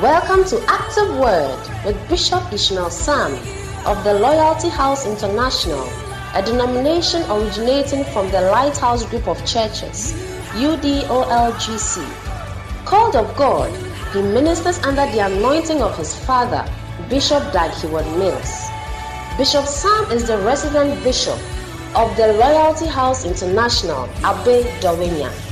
Welcome to Active Word with Bishop Ishmael Sam of the Loyalty House International, a denomination originating from the Lighthouse Group of Churches, UDOLGC. Called of God, he ministers under the anointing of his father, Bishop Dag Heward-Mills. Bishop Sam is the resident bishop of the Loyalty House International, Abe Dawhenya,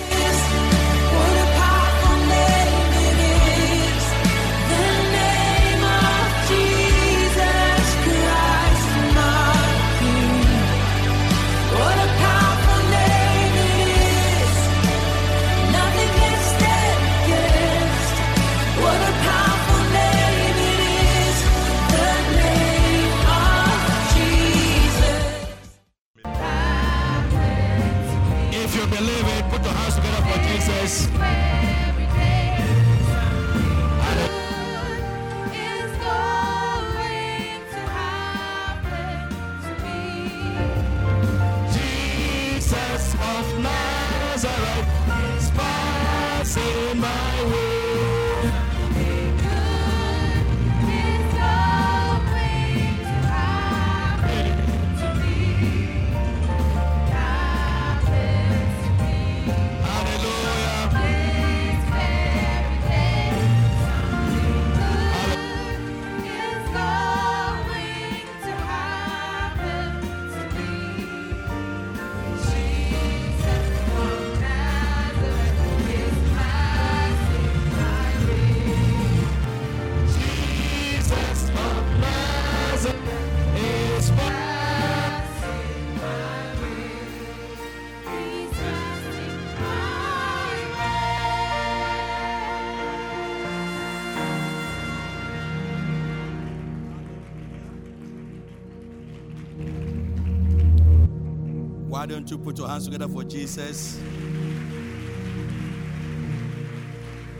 Why don't you put your hands together for Jesus?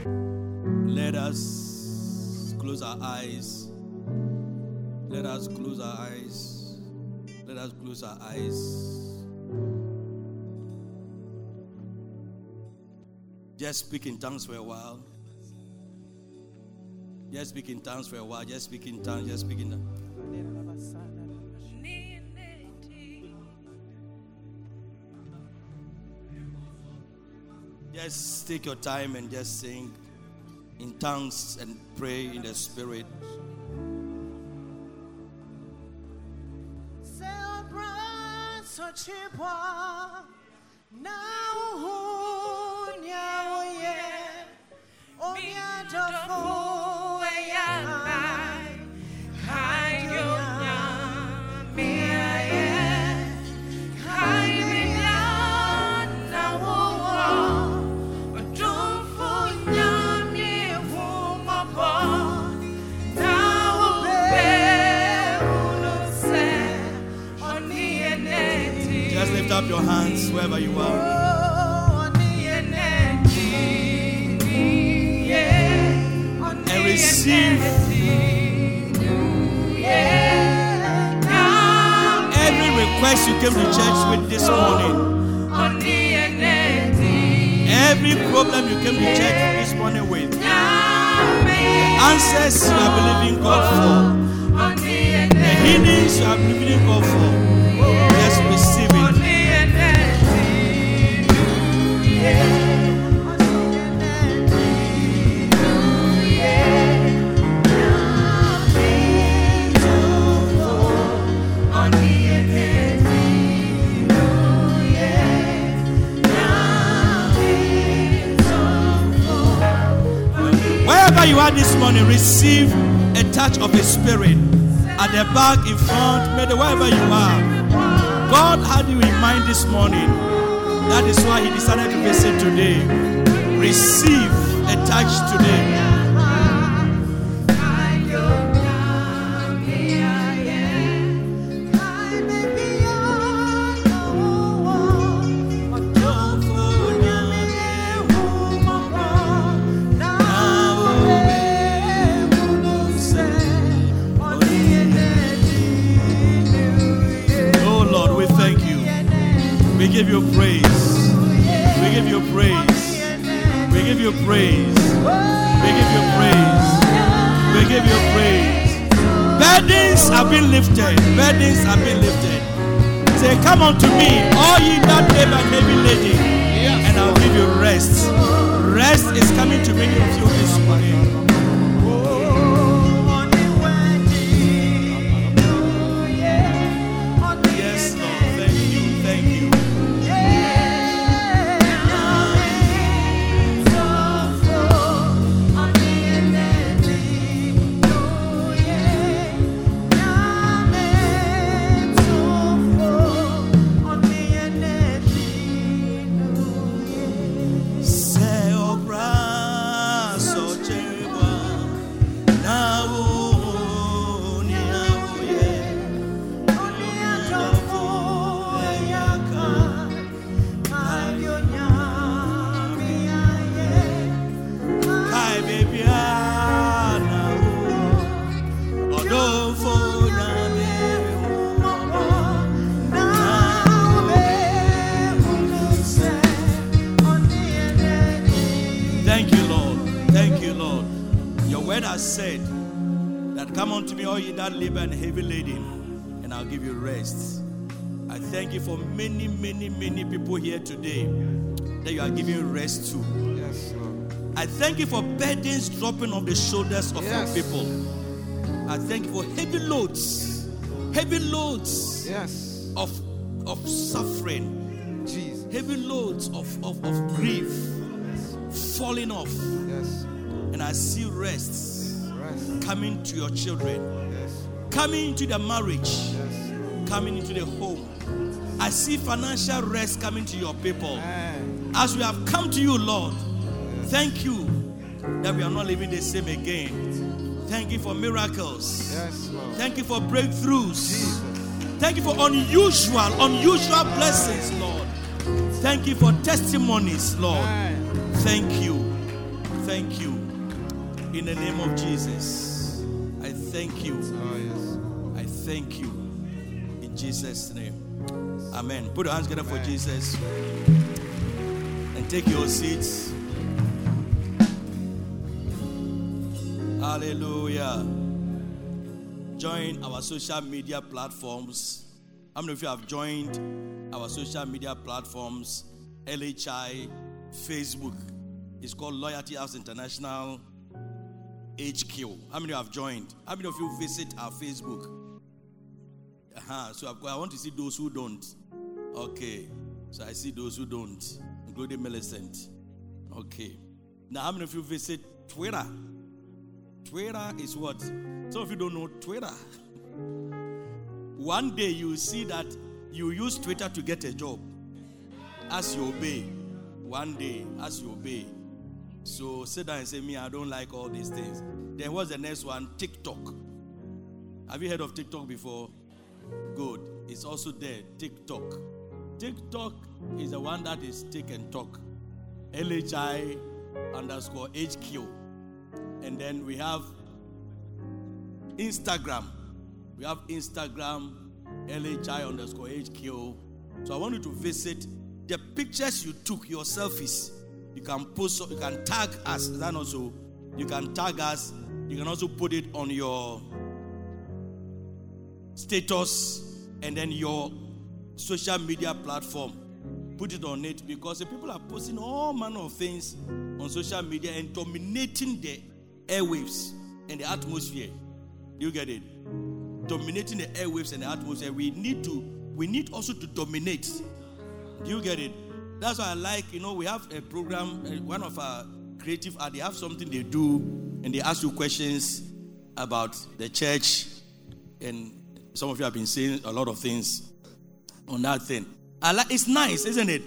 Let us close our eyes. Let us close our eyes. Let us close our eyes. Just speak in tongues for a while. Just speak in tongues for a while. Just speak in tongues. Just speak in tongues. Just take your time and just sing in tongues and pray in the spirit. Just wherever you are. And receive every request you came to church with this morning. Every problem you came to church this morning with. The answers you are believing God for. The healings you are believing God for. You are this morning, receive a touch of His Spirit at the back, in front, wherever you are. God had you in mind this morning. That is why He decided to visit today. Receive a touch today. Thank you, Lord. Your word has said that come unto me, all ye that labor and heavy laden, and I'll give you rest. I thank you for many, many, many people here today that you are giving rest to. Yes, Lord. I thank you for burdens dropping off the shoulders of Yes. your people. I thank you for heavy loads, heavy loads Yes. of, of suffering, Jesus. heavy loads of, of, of grief falling off. Yes. And I see rest Rest. coming to your children, Yes. coming into the marriage, Yes. coming into the home. I see financial rest coming to your people. Amen. As we have come to you, Lord, thank you that we are not living the same again. Thank you for miracles. Thank you for breakthroughs. Jesus. Thank you for unusual, unusual blessings, Lord. Thank you for testimonies, Lord. Amen. Thank you. Thank you. In the name of Jesus, I thank you. Oh, yes. I thank you. In Jesus' name. Amen. Put your hands together for Jesus. And take your seats. Hallelujah. Join our social media platforms. How many of you have joined our social media platforms? LHI, Facebook. It's called Loyalty House International HQ. How many have joined? How many of you visit our Facebook? Uh-huh. So I want to see those who don't. Okay. So I see those who don't, including Millicent. Okay. Now, how many of you visit Twitter? Twitter is what? Some of you don't know Twitter. One day you see that you use Twitter to get a job as you obey. One day, as you obey. So sit down and say, Me, I don't like all these things. Then what's the next one? TikTok. Have you heard of TikTok before? Good. It's also there. TikTok. TikTok is the one that is take and talk. LHI underscore HQ. And then we have Instagram. We have Instagram, LHI underscore HQ. So I want you to visit the pictures you took, your selfies. You can post, you can tag us. Then also, you can tag us. You can also put it on your status and then your social media platform. Put it on it because the people are posting all manner of things on social media and dominating the airwaves and the atmosphere. You get it? Dominating the airwaves and the atmosphere. We need to, we need also to dominate. Do you get it? That's why I like, you know, we have a program, uh, one of our creative art, they have something they do and they ask you questions about the church and some of you have been saying a lot of things on that thing. I like it's nice, isn't it?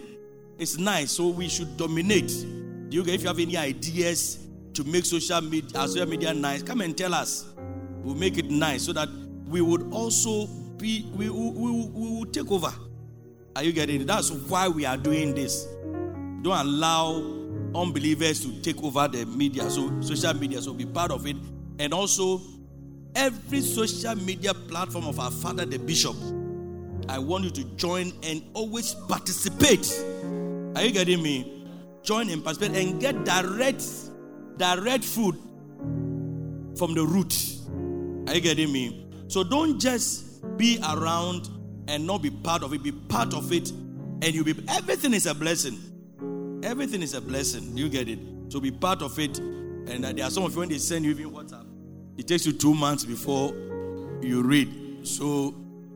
It's nice. So we should dominate. Do you get if you have any ideas to make social media social media nice, come and tell us. We'll make it nice so that we would also be we will we, we will take over. Are you getting it? That's why we are doing this. Don't allow unbelievers to take over the media, so social media, so be part of it. And also, every social media platform of our father, the bishop, I want you to join and always participate. Are you getting me? join and participate and get direct, direct food from the root. Are you getting me? So don't just be around and not be part of it. Be part of it, and you'll be. Everything is a blessing. Everything is a blessing. You get it? So be part of it. And there are some of you when they send you even WhatsApp, it takes you two months before you read. So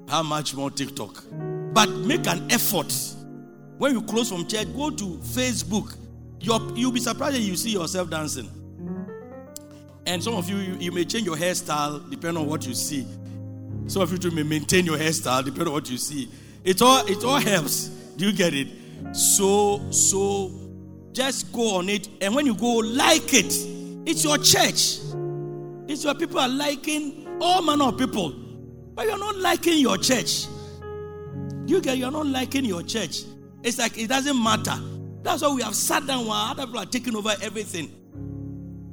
how much more TikTok? But make an effort. When you close from church, go to Facebook. You're, you'll be surprised that you see yourself dancing. And some of you, you, you may change your hairstyle depending on what you see. Some of you may maintain your hairstyle depending on what you see. It all it all helps. Do you get it? So so just go on it, and when you go, like it. It's your church. It's your people are liking all manner of people, but you're not liking your church. You get you're not liking your church. It's like it doesn't matter. That's why we have sat down while other people are taking over everything.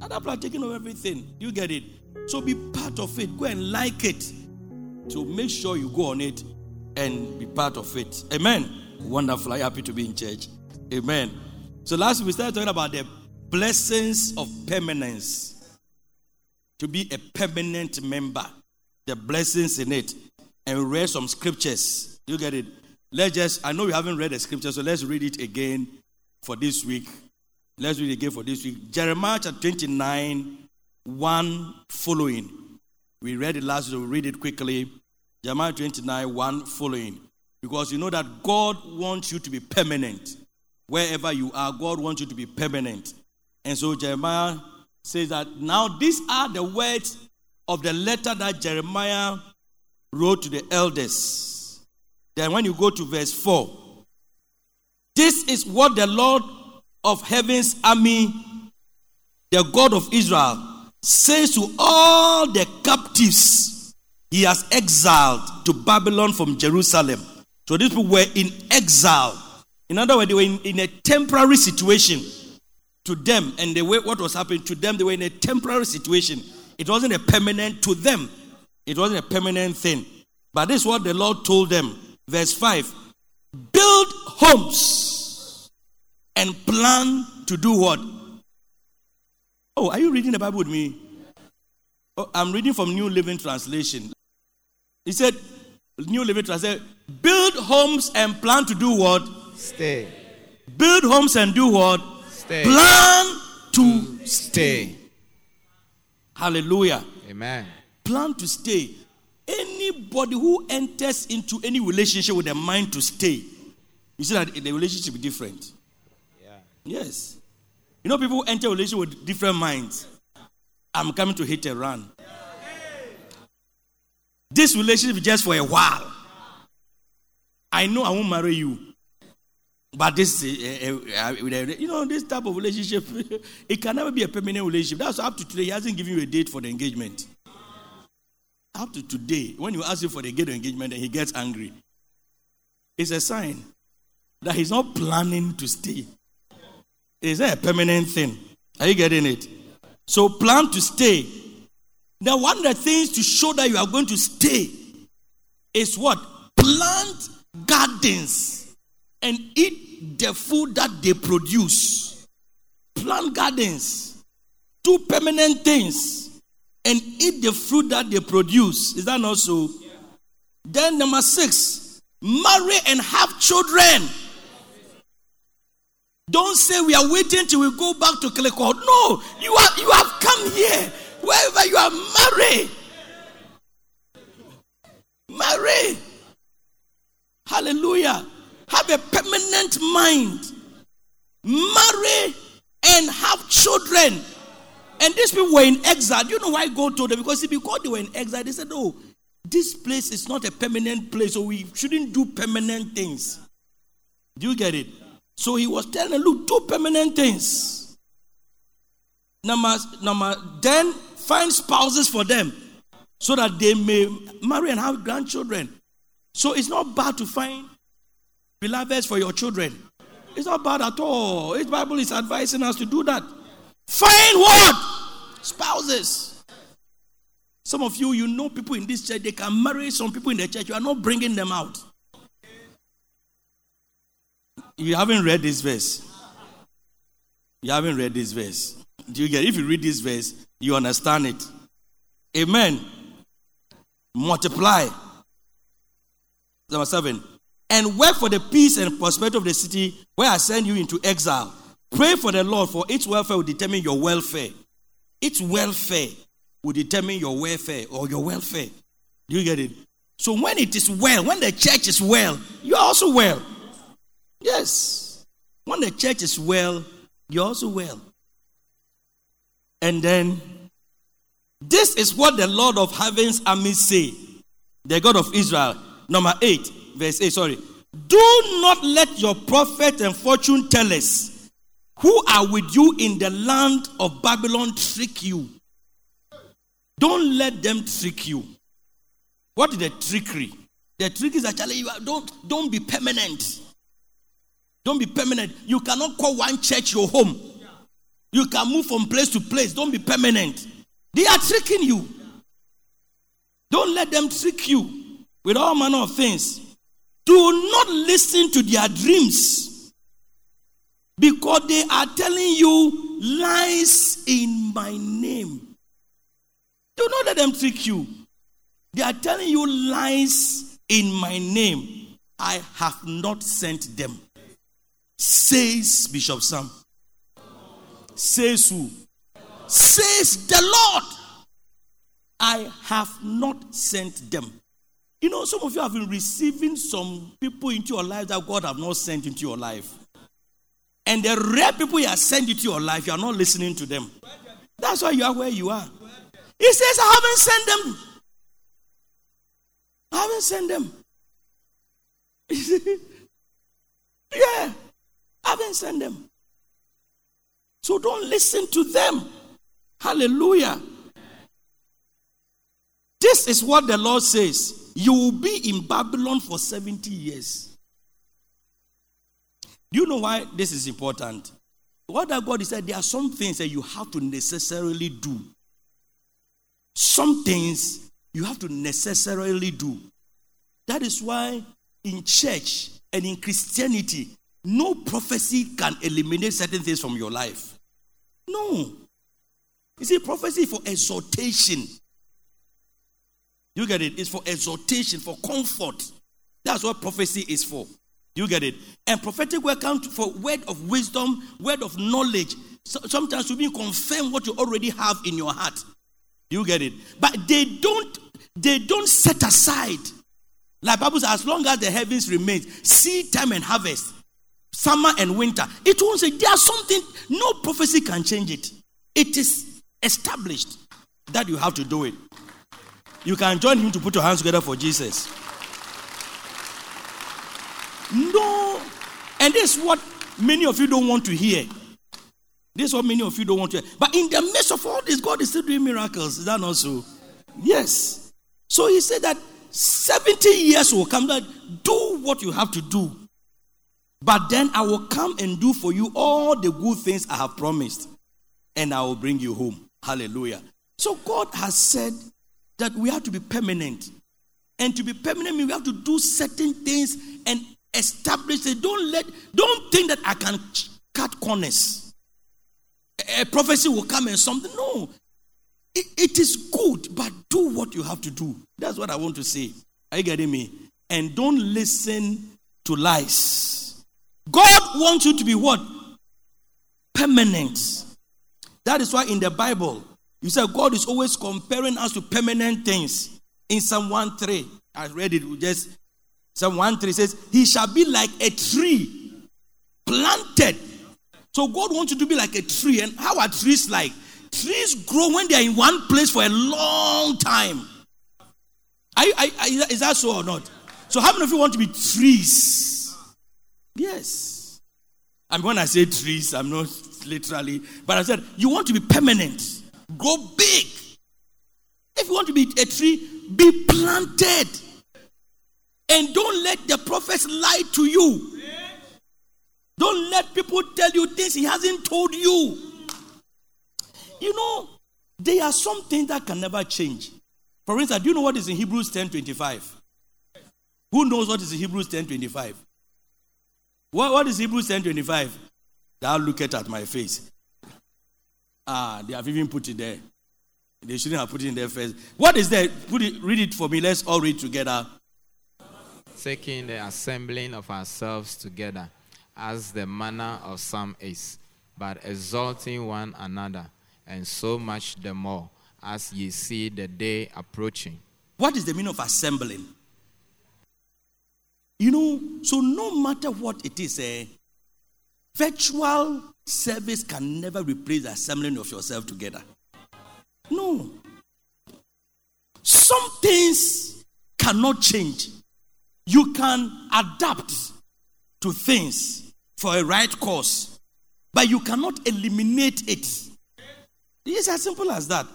Other people are taking over everything. You get it? So be part of it. Go and like it. So make sure you go on it and be part of it. Amen. Wonderful. I'm happy to be in church. Amen. So last week we started talking about the blessings of permanence. To be a permanent member. The blessings in it. And read some scriptures. You get it? Let's just, I know we haven't read the scripture, so let's read it again for this week. Let's read it again for this week. Jeremiah chapter 29, 1 following. We read it last week, we'll read it quickly. Jeremiah 29, 1 following. Because you know that God wants you to be permanent. Wherever you are, God wants you to be permanent. And so Jeremiah says that now these are the words of the letter that Jeremiah wrote to the elders. Then when you go to verse 4, this is what the Lord of heaven's army, the God of Israel, says to all the captives he has exiled to Babylon from Jerusalem. So these people were in exile. In other words, they were in, in a temporary situation to them, and the way what was happening to them, they were in a temporary situation. It wasn't a permanent to them. It wasn't a permanent thing. But this is what the Lord told them. Verse 5 Build homes and plan to do what? Oh, are you reading the Bible with me? Oh, I'm reading from New Living Translation. He said, New Living Translation, build homes and plan to do what? Stay. Build homes and do what? Stay. Plan to Stay. Hallelujah. Amen. Plan to stay. Anybody who enters into any relationship with a mind to stay, you see that the relationship is different. Yeah. Yes. You know, people enter a relationship with different minds. I'm coming to hit a run. This relationship is just for a while. I know I won't marry you. But this, uh, you know, this type of relationship, it can never be a permanent relationship. That's up to today. He hasn't given you a date for the engagement. Up to today, when you ask him for the date of engagement and he gets angry, it's a sign that he's not planning to stay. It's a permanent thing. Are you getting it? So plan to stay. Now, one of the things to show that you are going to stay is what? Plant gardens and eat the food that they produce. Plant gardens. Do permanent things and eat the fruit that they produce. Is that not so? Then, number six, marry and have children. Don't say we are waiting till we go back to Kiliko. No, you you have come here. Wherever you are, marry. Marry. Hallelujah. Have a permanent mind. Marry and have children. And these people were in exile. Do you know why God told them? Because because they were in exile, they said, Oh, this place is not a permanent place, so we shouldn't do permanent things. Do you get it? So he was telling them, look, do permanent things. Number, number, then find spouses for them so that they may marry and have grandchildren. So it's not bad to find beloveds for your children. It's not bad at all. This Bible is advising us to do that. Find what? Spouses. Some of you, you know people in this church, they can marry some people in the church. You are not bringing them out. You haven't read this verse. You haven't read this verse. Do you get it? If you read this verse, you understand it. Amen. Multiply. Number seven. And work for the peace and prosperity of the city where I send you into exile. Pray for the Lord, for its welfare will determine your welfare. Its welfare will determine your welfare or your welfare. Do you get it? So when it is well, when the church is well, you are also well. Yes. When the church is well, you're also well. And then, this is what the Lord of heaven's armies say, the God of Israel. Number 8, verse 8, sorry. Do not let your prophet and fortune tellers who are with you in the land of Babylon trick you. Don't let them trick you. What is the trickery? The trick is actually you are, don't don't be permanent. Don't be permanent. You cannot call one church your home. You can move from place to place. Don't be permanent. They are tricking you. Don't let them trick you with all manner of things. Do not listen to their dreams because they are telling you lies in my name. Do not let them trick you. They are telling you lies in my name. I have not sent them. Says Bishop Sam. Says who? Says the Lord. I have not sent them. You know, some of you have been receiving some people into your life that God have not sent into your life. And the rare people He has sent into your life, you are not listening to them. That's why you are where you are. He says, I haven't sent them. I haven't sent them. yeah, Haven't sent them. So don't listen to them. Hallelujah. This is what the Lord says. You will be in Babylon for 70 years. Do you know why this is important? What that God said, there are some things that you have to necessarily do. Some things you have to necessarily do. That is why in church and in Christianity, no prophecy can eliminate certain things from your life. No. You see, prophecy for exhortation. You get it? It's for exhortation, for comfort. That's what prophecy is for. You get it? And prophetic word comes for word of wisdom, word of knowledge. So, sometimes to be confirm what you already have in your heart. You get it? But they don't they don't set aside. Like Bible says, as long as the heavens remain, seed time and harvest, summer and winter. It won't say there's something, no prophecy can change it. It is established that you have to do it. You can join him to put your hands together for Jesus. No. And this is what many of you don't want to hear. This is what many of you don't want to hear. But in the midst of all this, God is still doing miracles. Is that not so? Yes. So he said that 70 years will come that do what you have to do. But then I will come and do for you all the good things I have promised. And I will bring you home. Hallelujah. So God has said that we have to be permanent. And to be permanent we have to do certain things and establish it. Don't let, don't think that I can cut corners. A, prophecy will come and something. No. It, it is good, but do what you have to do. That's what I want to say. Are you getting me? And don't listen to lies. God wants you to be what? Permanent. That is why in the Bible, you said God is always comparing us to permanent things. In Psalm 1 3, I read it just Psalm 1 3 says, He shall be like a tree planted. So God wants you to be like a tree. And how are trees like? Trees grow when they are in one place for a long time. Is that so or not? So, how many of you want to be trees? Yes. And when I say trees, I'm not literally, but I said you want to be permanent, go big. If you want to be a tree, be planted. And don't let the prophets lie to you. Don't let people tell you things he hasn't told you. You know, there are some things that can never change. For instance, do you know what is in Hebrews 10 25? Who knows what is in Hebrews 10 25? What, what is Hebrews 10 25? Thou looketh at my face. Ah, they have even put it there. They shouldn't have put it in there first. What is there? Put it, read it for me. Let's all read together. Taking the assembling of ourselves together, as the manner of some is, but exalting one another, and so much the more, as ye see the day approaching. What is the meaning of assembling? You know, so no matter what it is, eh, virtual service can never replace the assembling of yourself together. No. Some things cannot change. You can adapt to things for a right cause, but you cannot eliminate it. It's as simple as that.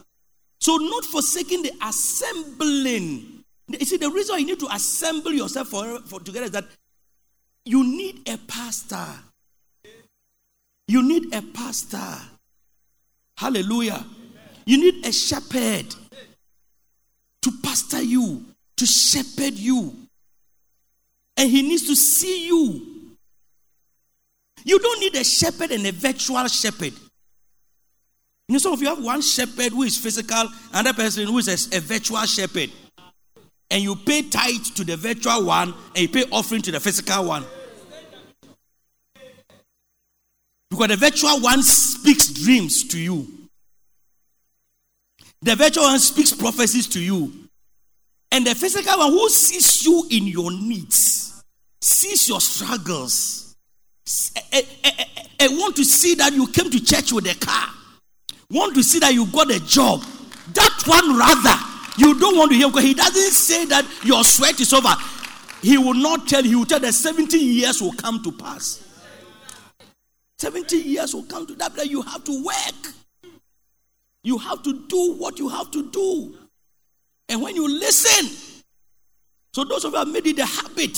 So, not forsaking the assembling. You see, the reason you need to assemble yourself for, for together is that you need a pastor. You need a pastor. Hallelujah. You need a shepherd to pastor you, to shepherd you. And he needs to see you. You don't need a shepherd and a virtual shepherd. You know, some of you have one shepherd who is physical, another person who is a, a virtual shepherd. And you pay tithe to the virtual one and you pay offering to the physical one. Because the virtual one speaks dreams to you. The virtual one speaks prophecies to you. And the physical one who sees you in your needs, sees your struggles, I eh, eh, eh, want to see that you came to church with a car, want to see that you got a job. That one rather, you don't want to hear because he doesn't say that your sweat is over. He will not tell, he will tell that 70 years will come to pass. 70 years will come to that, but you have to work. You have to do what you have to do. And when you listen, so those of you have made it a habit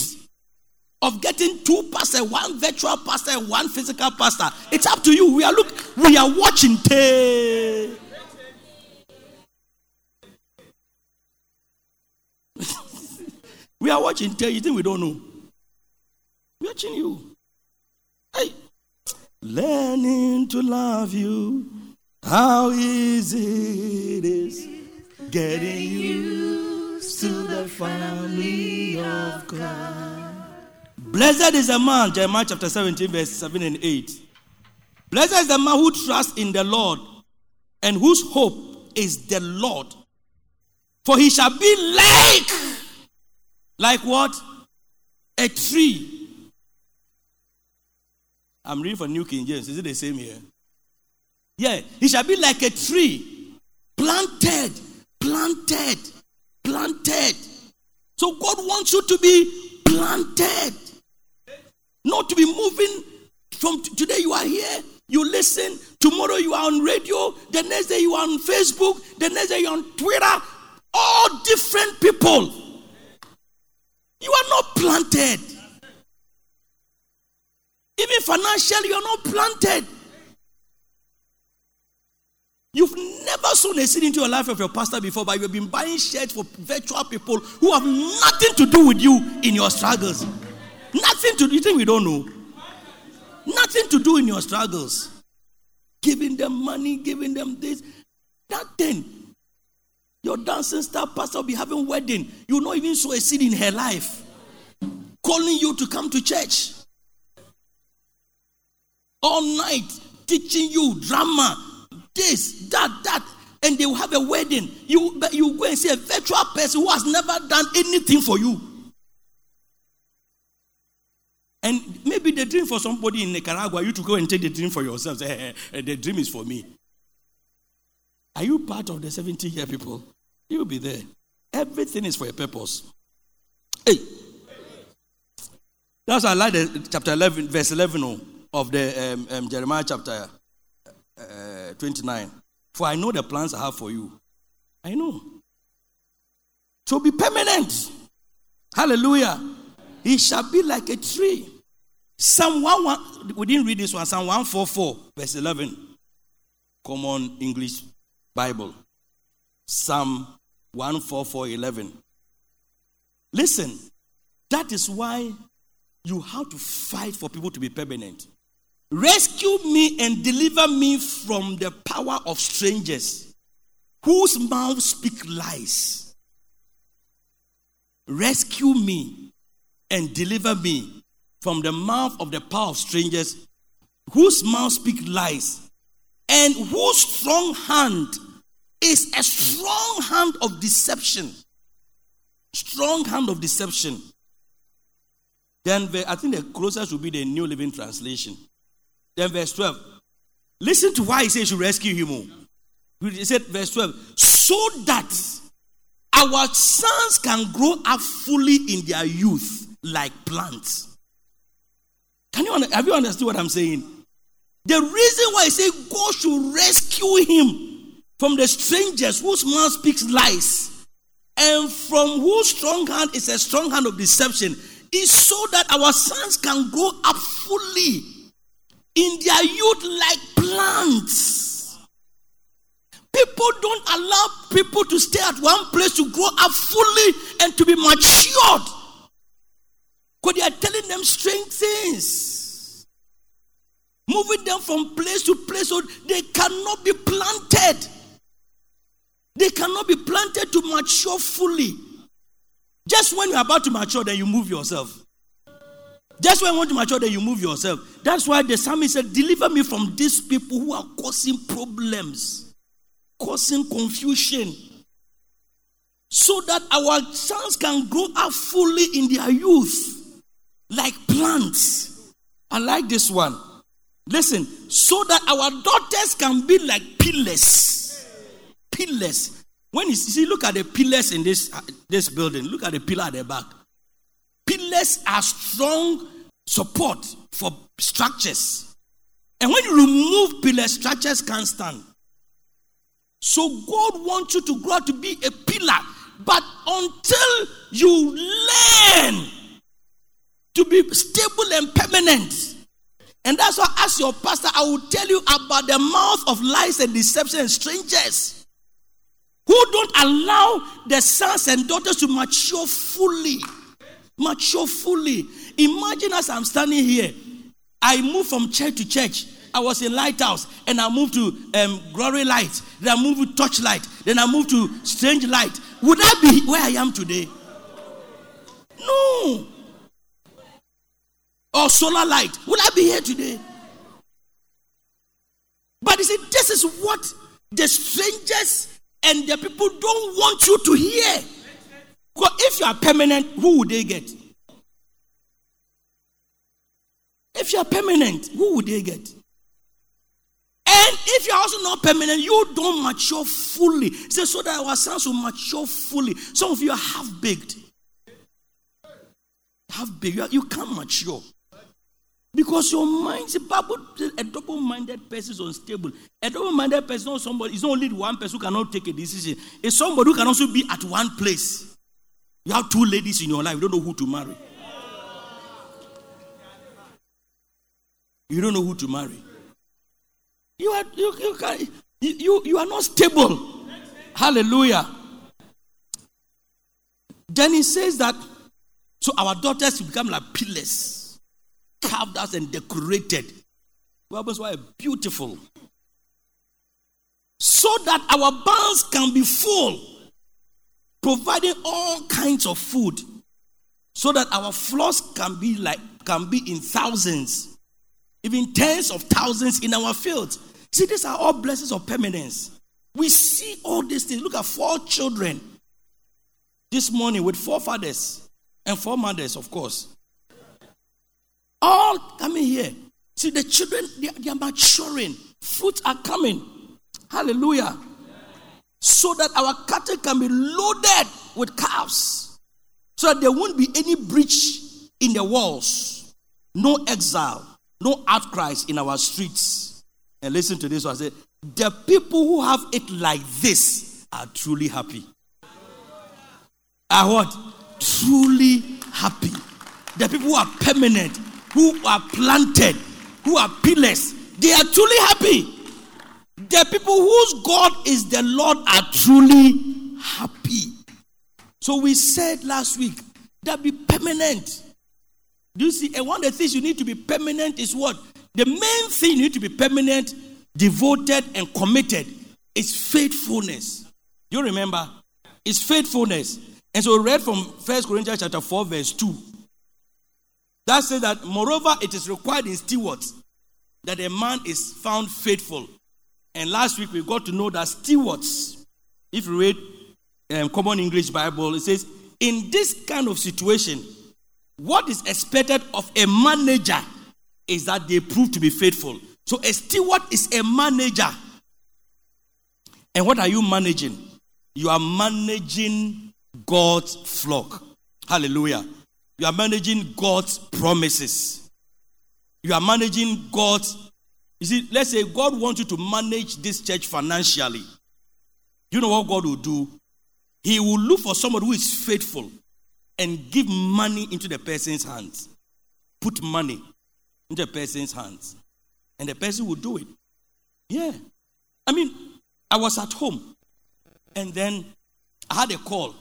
of getting two pastors, one virtual pastor and one physical pastor. It's up to you. We are look, we are watching. Tay. We are watching. Tay. You think we don't know? We're watching you. Hey, learning to love you. How easy it is getting used to the family of God. Blessed is the man, Jeremiah chapter 17, verse 7 and 8. Blessed is the man who trusts in the Lord and whose hope is the Lord. For he shall be like, like what? A tree. I'm reading for New King James. Is it the same here? Yeah, he shall be like a tree planted, planted, planted. So God wants you to be planted, not to be moving from t- today. You are here, you listen. Tomorrow you are on radio. The next day you are on Facebook. The next day you are on Twitter. All different people. You are not planted. Even financially, you are not planted. You've never sown a seed into your life of your pastor before, but you've been buying shirts for virtual people who have nothing to do with you in your struggles. Nothing to do. You think we don't know? Nothing to do in your struggles. Giving them money, giving them this, nothing. Your dancing star pastor will be having wedding. You not even sow a seed in her life. Calling you to come to church. All night teaching you drama, this, that, that, and they will have a wedding. You, you go and see a virtual person who has never done anything for you. And maybe the dream for somebody in Nicaragua, you to go and take the dream for yourself. Say, hey, hey, the dream is for me. Are you part of the 70 year people? You'll be there. Everything is for a purpose. Hey. That's why I like the chapter 11, verse 11 of the um, um, Jeremiah chapter uh, 29. For I know the plans I have for you. I know. To be permanent. Hallelujah. He shall be like a tree. Psalm 1, 1 we didn't read this one. Psalm 144, verse 11. Common English Bible. Psalm 144, 11. Listen, that is why you have to fight for people to be permanent. Rescue me and deliver me from the power of strangers whose mouths speak lies. Rescue me and deliver me from the mouth of the power of strangers whose mouths speak lies and whose strong hand is a strong hand of deception. Strong hand of deception. Then I think the closest would be the New Living Translation. Then verse 12. Listen to why he says to rescue him. Oh. He said, verse 12, so that our sons can grow up fully in their youth like plants. Can you have you understood what I'm saying? The reason why I say God should rescue him from the strangers whose mouth speaks lies and from whose strong hand is a strong hand of deception is so that our sons can grow up fully in their youth like plants. People don't allow people to stay at one place to grow up fully and to be matured. Because they are telling them strange things. Moving them from place to place so they cannot be planted. They cannot be planted to mature fully. Just when you're about to mature, then you move yourself. Just when you want to mature, then you move yourself. That's why the psalmist said, Deliver me from these people who are causing problems, causing confusion, so that our sons can grow up fully in their youth, like plants. I like this one. Listen, so that our daughters can be like pillars. Pillars. When you see, look at the pillars in this, uh, this building, look at the pillar at the back. Pillars are strong support for structures. And when you remove pillars, structures can't stand. So God wants you to grow to be a pillar. But until you learn to be stable and permanent, and that's why, as your pastor, I will tell you about the mouth of lies and deception and strangers who don't allow the sons and daughters to mature fully. Mature fully. Imagine as I'm standing here, I move from church to church. I was in Lighthouse and I moved to um, Glory Light. Then I moved to Torchlight. Then I moved to Strange Light. Would I be where I am today? No. Or Solar Light. Would I be here today? But you see, this is what the strangers and the people don't want you to hear. Because if you are permanent, who would they get? If you are permanent, who would they get? And if you're also not permanent, you don't mature fully. Say so that our sons will mature fully. Some of you are half baked. Half baked. You, can't mature. Because your mind, the Bible, a double minded person is unstable. A double minded person is not somebody, it's not only one person who cannot take a decision, it's somebody who can also be at one place. You have two ladies in your life, you don't know who to marry. You don't know who to marry. You are, you, you, can, you, you are not stable. Hallelujah. Then he says that, so our daughters become like pillars carved out and decorated. Weapons were beautiful. So that our barns can be full, providing all kinds of food. So that our flocks can be like can be in thousands, even tens of thousands in our fields. See, these are all blessings of permanence. We see all these things. Look at four children this morning with four fathers and four mothers, of course. All coming here. See, the children, they, they are maturing. Fruits are coming. Hallelujah. So that our cattle can be loaded with calves. So that there won't be any breach in the walls. No exile. No outcries in our streets. And listen to this one. I said, the people who have it like this are truly happy. Are what? Truly happy. The people who are permanent, who are planted, who are pillars, they are truly happy. The people whose God is the Lord are truly happy. So we said last week that be permanent. Do you see? And one of the things you need to be permanent is what? the main thing you need to be permanent, devoted, and committed is faithfulness. Do You remember? It's faithfulness. And so we read from First Corinthians chapter 4, verse 2. That says that moreover, it is required in stewards that a man is found faithful. And last week we got to know that stewards, if you read um, Common English Bible, it says, in this kind of situation, what is expected of a manager is that they prove to be faithful. So a steward is a manager. And what are you managing? You are managing God's flock. Hallelujah. You are managing God's promises. You are managing God's. You see, let's say God wants you to manage this church financially. You know what God will do? He will look for somebody who is faithful and give money into the person's hands. Put money into the person's hands. And the person will do it. Yeah. I mean, I was at home and then I had a call.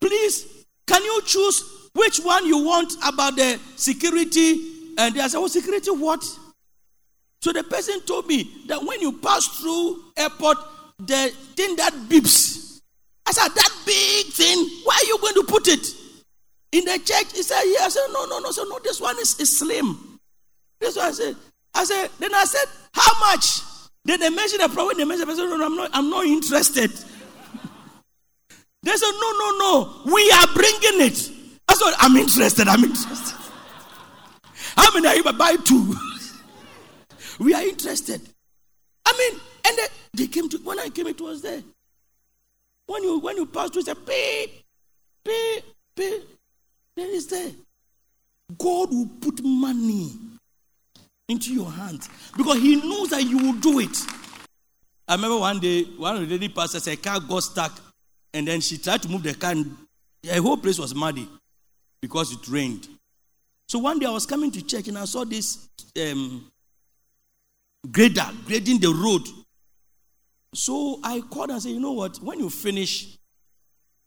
Please, can you choose which one you want about the security? And I said, Oh, security what? So the person told me that when you pass through airport, the thing that beeps. I said, That big thing, where are you going to put it? In the church, he said, Yeah. I said, No, no, no. So no, this one is, is slim. This one I said, I said, then I said, How much? Then they mentioned the problem. They mentioned, I said, No, no, I'm not, I'm not interested. They said, No, no, no. We are bringing it. I said, I'm interested. I'm interested. How many are you buy two? we are interested. I mean, and they, they came to when I came, it was there. When you when you pass through, say pay, pay, pay. There is there. God will put money into your hands because He knows that you will do it. I remember one day, one of the lady pastors, a car got stuck, and then she tried to move the car, and the whole place was muddy because it rained. So one day I was coming to church, and I saw this um, grader grading the road. So I called and said, You know what? When you finish,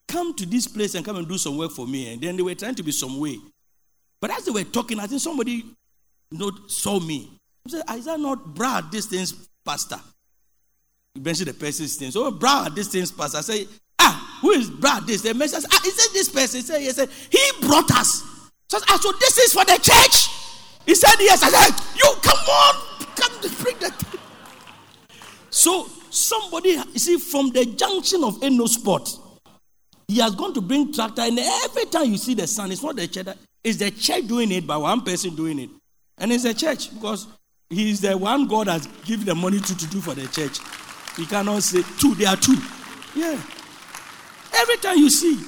come to this place and come and do some work for me. And then they were trying to be some way. But as they were talking, I think somebody know, saw me. I said, Is that not Brad, this thing's pastor? Mentioned the person's name. So, Brad, this thing's pastor. I Ah, who is Brad? This? They mentioned, Ah, is it this person? He said, Yes. He brought us. So, ah, so this is for the church? He said, Yes. I said, You come on, come bring that. So, somebody, you see, from the junction of Eno Spot, he has gone to bring tractor, and every time you see the sun, it's not the church, it's the church doing it, but one person doing it. And it's the church because he's the one God has given the money to, to do for the church. He cannot say two, there are two. Yeah. Every time you see,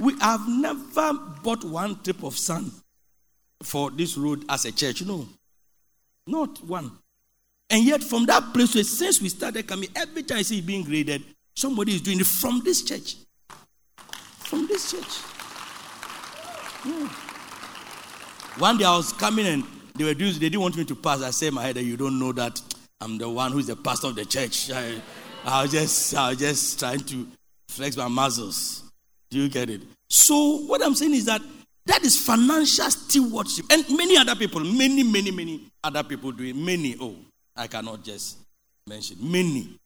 we have never bought one trip of sand for this road as a church. No. Not one. And yet, from that place, since we started coming, every time I see it being graded, somebody is doing it from this church. From this church. Yeah. One day I was coming and they were doing, they didn't want me to pass. I said my head, you don't know that I'm the one who's the pastor of the church. I, I was just, I was just trying to flex my muscles. Do you get it? So what I'm saying is that that is financial stewardship, and many other people, many, many, many other people do it. Many, oh, I cannot just mention many,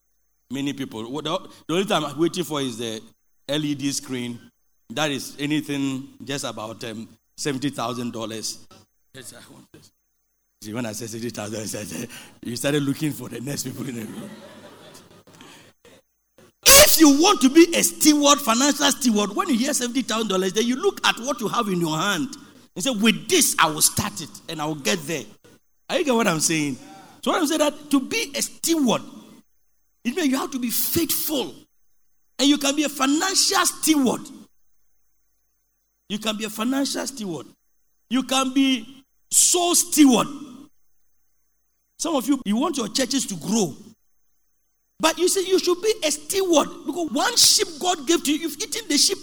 many people. The, the only time I'm waiting for is the LED screen. That is anything just about um, seventy thousand dollars. Yes, I want this. See, when I said seventy thousand, you started looking for the next people in the room. If you want to be a steward, financial steward, when you hear seventy thousand dollars, then you look at what you have in your hand and say, "With this, I will start it and I will get there." Are you get what I'm saying? So what I'm saying that to be a steward, it means you have to be faithful, and you can be a financial steward. You can be a financial steward. You can be soul steward. Some of you, you want your churches to grow. But you say you should be a steward because one sheep God gave to you, you've eaten the sheep.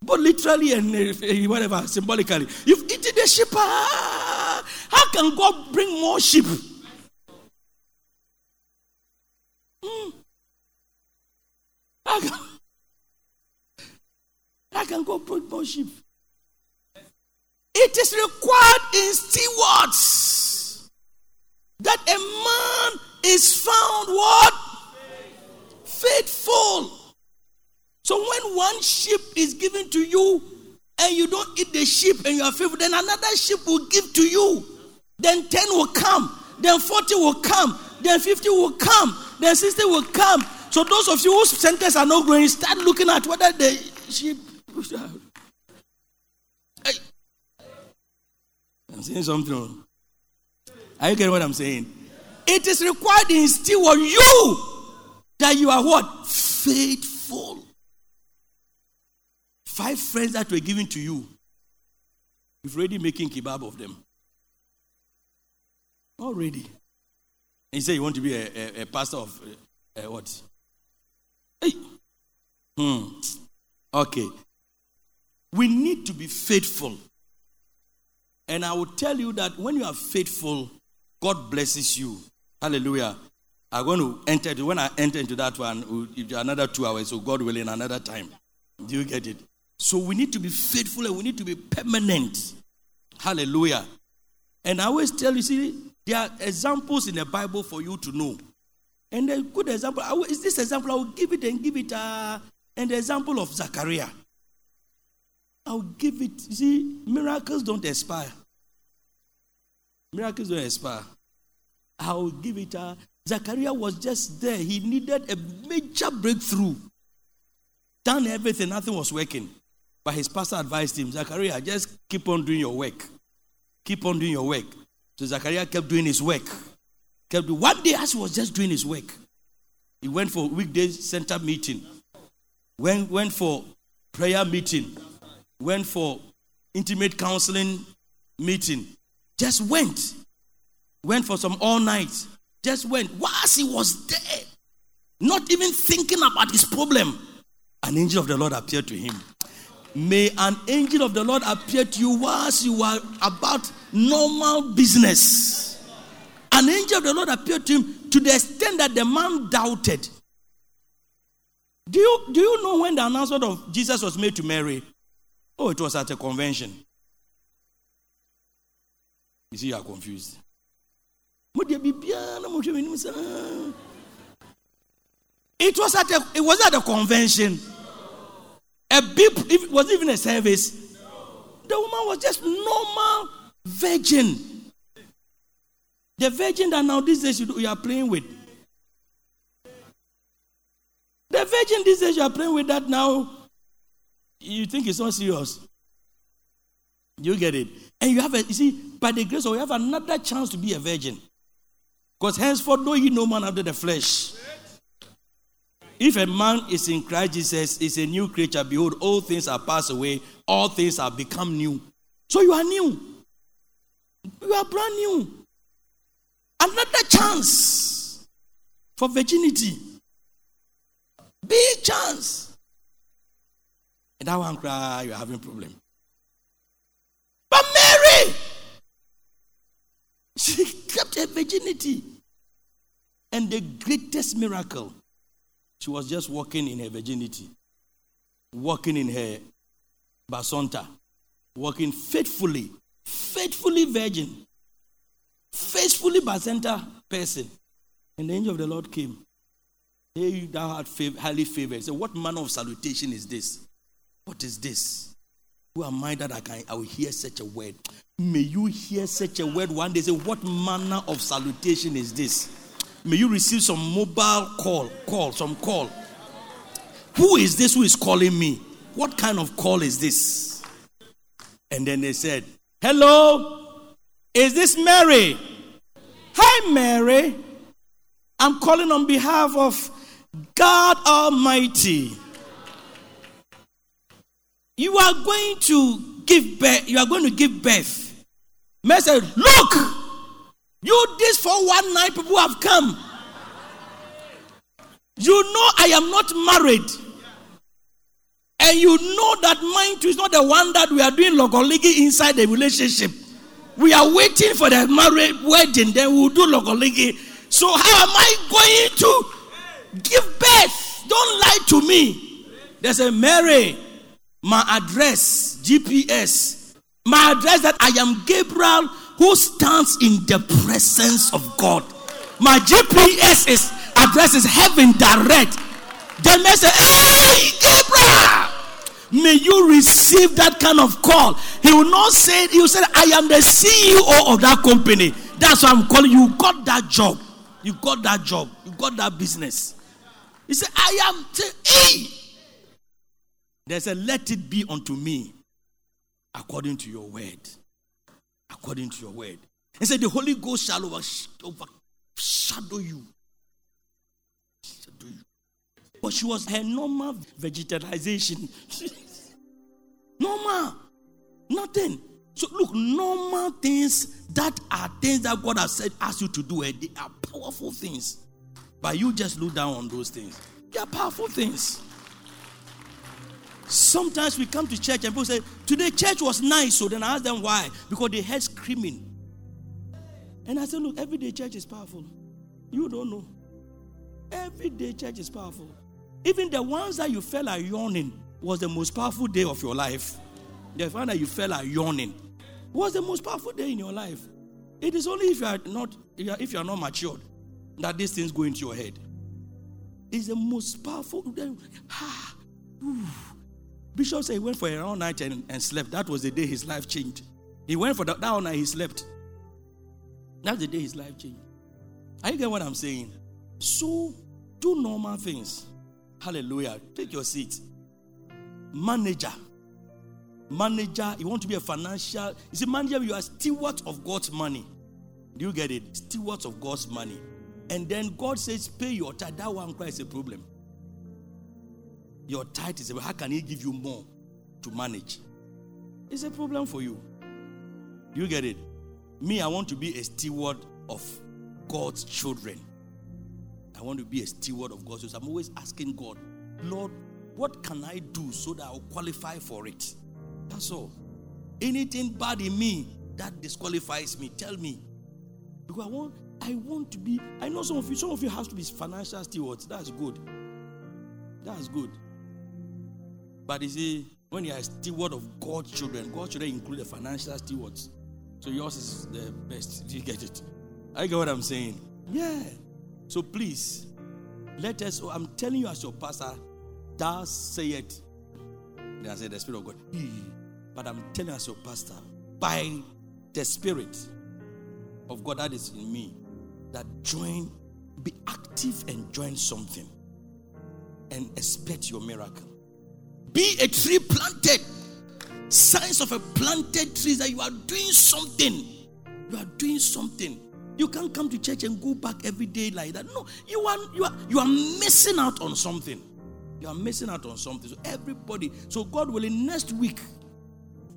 But literally and uh, whatever, symbolically, you've eaten the sheep. How can God bring more sheep? Hmm. How can, how can God bring more sheep? It is required in stewards that a man is found what? Faithful. So when one sheep is given to you and you don't eat the sheep and you are faithful, then another sheep will give to you. Then 10 will come, then 40 will come, then 50 will come, then 60 will come. So those of you whose centers are not growing, start looking at whether the sheep. I'm saying something. Are you getting what I'm saying? It is required in on you that you are what? Faithful. Five friends that were given to you. You've already making kebab of them. Already. And you say you want to be a, a, a pastor of what? Hey. Hmm. Okay. We need to be faithful. And I will tell you that when you are faithful, God blesses you. Hallelujah. I'm going to enter, when I enter into that one, another two hours, so God willing, another time. Do you get it? So we need to be faithful and we need to be permanent. Hallelujah. And I always tell you, see, there are examples in the Bible for you to know. And a good example will, is this example. I will give it and give it. Uh, and the example of Zachariah. I'll give it. See, miracles don't expire. Miracles don't expire. I'll give it. Uh, Zachariah was just there. He needed a major breakthrough. Done everything, nothing was working. But his pastor advised him, Zachariah, just keep on doing your work. Keep on doing your work. So Zachariah kept doing his work. Kept doing. One day, as he was just doing his work, he went for weekday center meeting. Went, went for prayer meeting. Went for intimate counseling meeting. Just went. Went for some all night. Just went. Whilst he was there, not even thinking about his problem, an angel of the Lord appeared to him. May an angel of the Lord appear to you whilst you are about normal business. An angel of the Lord appeared to him to the extent that the man doubted. Do you, do you know when the announcement of Jesus was made to Mary? Oh, it was at a convention. You see, you are confused. It was at a, it was at a convention. A beep, it was even a service. The woman was just normal virgin. The virgin that now these days you are playing with. The virgin these days you are playing with that now, you think it's not serious. You get it? And you have a, you see, by the grace of you have another chance to be a virgin. Because henceforth know ye no man after the flesh. If a man is in Christ Jesus, is a new creature. Behold, all things are passed away, all things have become new. So you are new. You are brand new. Another chance for virginity. Big chance. And that one cry, you're having problem. But Mary, she kept her virginity. And the greatest miracle she was just walking in her virginity, walking in her basonta, walking faithfully, faithfully virgin, faithfully basonta person. And the angel of the Lord came. Hey, thou art fav- highly favored. So, what manner of salutation is this? What is this? Who am I that I can I will hear such a word? May you hear such a word one day. Say, what manner of salutation is this? May you receive some mobile call, call, some call. Who is this who is calling me? What kind of call is this? And then they said, Hello, is this Mary? Hi, Mary. I'm calling on behalf of God Almighty. You are going to give birth. You are going to give birth. Mary said, Look, you, this 419 people have come. You know I am not married. And you know that mine too is not the one that we are doing logoligi inside the relationship. We are waiting for the marriage wedding, then we'll do logoligi. So how am I going to give birth? Don't lie to me. There's a Mary, my address, GPS, My address that I am Gabriel who stands in the presence of God. My GPS is address is heaven direct. Then The message, hey, Gabriel. May you receive that kind of call. He will not say, he will say, I am the CEO of that company. That's why I'm calling you. Got that job. You got that job. You got that business. He said, I am, say, hey. There's said, let it be unto me according to your word. According to your word. He said, The Holy Ghost shall overshadow you. Shadow you. But she was her normal vegetalization. normal. Nothing. So look, normal things that are things that God has said ask you to do, and eh, they are powerful things. But you just look down on those things. They are powerful things. Sometimes we come to church and people say, Today church was nice. So then I ask them why. Because they heard screaming. And I said, Look, everyday church is powerful. You don't know. Everyday church is powerful. Even the ones that you felt are yawning was the most powerful day of your life. The one that you felt are yawning was the most powerful day in your life. It is only if you are not if you are not matured that these things go into your head. It's the most powerful. Ah, Bishop said he went for a round night and, and slept. That was the day his life changed. He went for that, that night, he slept. That's the day his life changed. Are you get what I'm saying? So do normal things. Hallelujah. Take your seat. Manager. Manager, you want to be a financial. You see, manager, you are steward of God's money. Do you get it? Stewards of God's money. And then God says, pay your tithe. That one is a problem. Your tithe is how can he give you more to manage? It's a problem for you. You get it? Me, I want to be a steward of God's children. I want to be a steward of God's children. I'm always asking God, Lord, what can I do so that I'll qualify for it? That's all. Anything bad in me that disqualifies me, tell me. Because I want, I want to be. I know some of you, some of you have to be financial stewards. That's good. That's good. But you see, when you are a steward of God's children, God's children include the financial stewards. So yours is the best. Do you get it? I get what I'm saying. Yeah. So please, let us. Oh, I'm telling you as your pastor, thus say it. Then I say the Spirit of God. But I'm telling you as your pastor, by the Spirit of God that is in me, that join, be active and join something and expect your miracle. Be a tree planted. Signs of a planted tree that you are doing something. You are doing something. You can't come to church and go back every day like that. No, you are you are you are missing out on something. You are missing out on something. So everybody, so God willing, next week,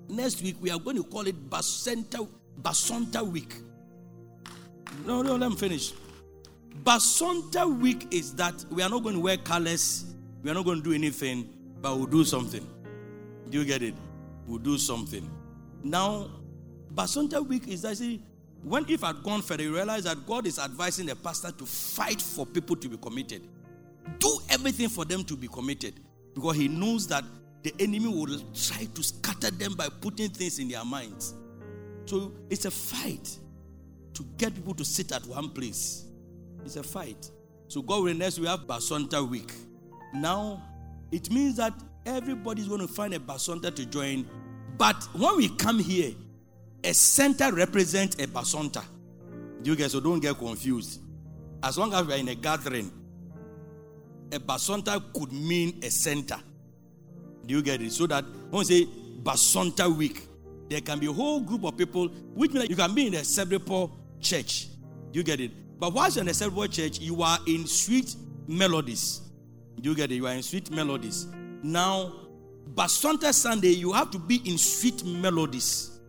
next week we are going to call it Basanta Basonta Week. No, no, let me finish. Basonta Week is that we are not going to wear colors, we are not going to do anything but we'll do something. Do you get it? We'll do something. Now, Basonta week is see, when if I'd gone further, you realize that God is advising the pastor to fight for people to be committed. Do everything for them to be committed. Because he knows that the enemy will try to scatter them by putting things in their minds. So it's a fight to get people to sit at one place. It's a fight. So God will next we have Basonta week. Now it means that everybody's going to find a basonta to join. But when we come here, a center represents a basonta. Do you guys, so don't get confused. As long as we are in a gathering, a basonta could mean a center. Do you get it? So that when we say basonta week, there can be a whole group of people, which means you can be in a Sebrepo church. Do you get it? But once you're in a Sebrepo church, you are in sweet melodies. You get it? You are in sweet melodies. Now, Basonta Sunday, you have to be in sweet melodies.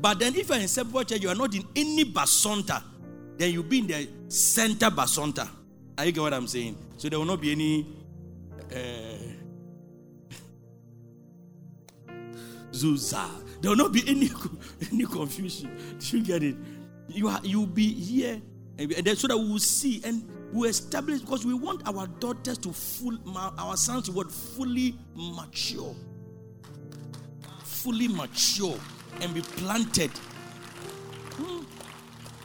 But then, if you're in separate church, you are not in any basonta, then you'll be in the center basonta. Are you get what I'm saying? So there will not be any. Uh, Zuza. There will not be any any confusion. Do you get it? You are you'll be here, and then so that we will see and we establish because we want our daughters to full our sons to what fully mature fully mature and be planted. Hmm.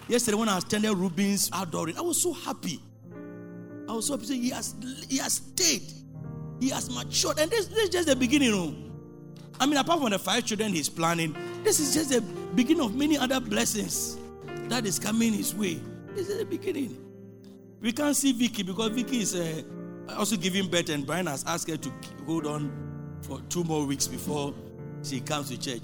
Yesterday, when I attended Rubin's outdooring, I was so happy. I was so happy. He has, he has stayed, he has matured, and this, this is just the beginning. You know? I mean, apart from the five children he's planning, this is just the beginning of many other blessings that is coming his way. This is the beginning. We can't see Vicky because Vicky is uh, also giving birth, and Brian has asked her to hold on for two more weeks before she comes to church.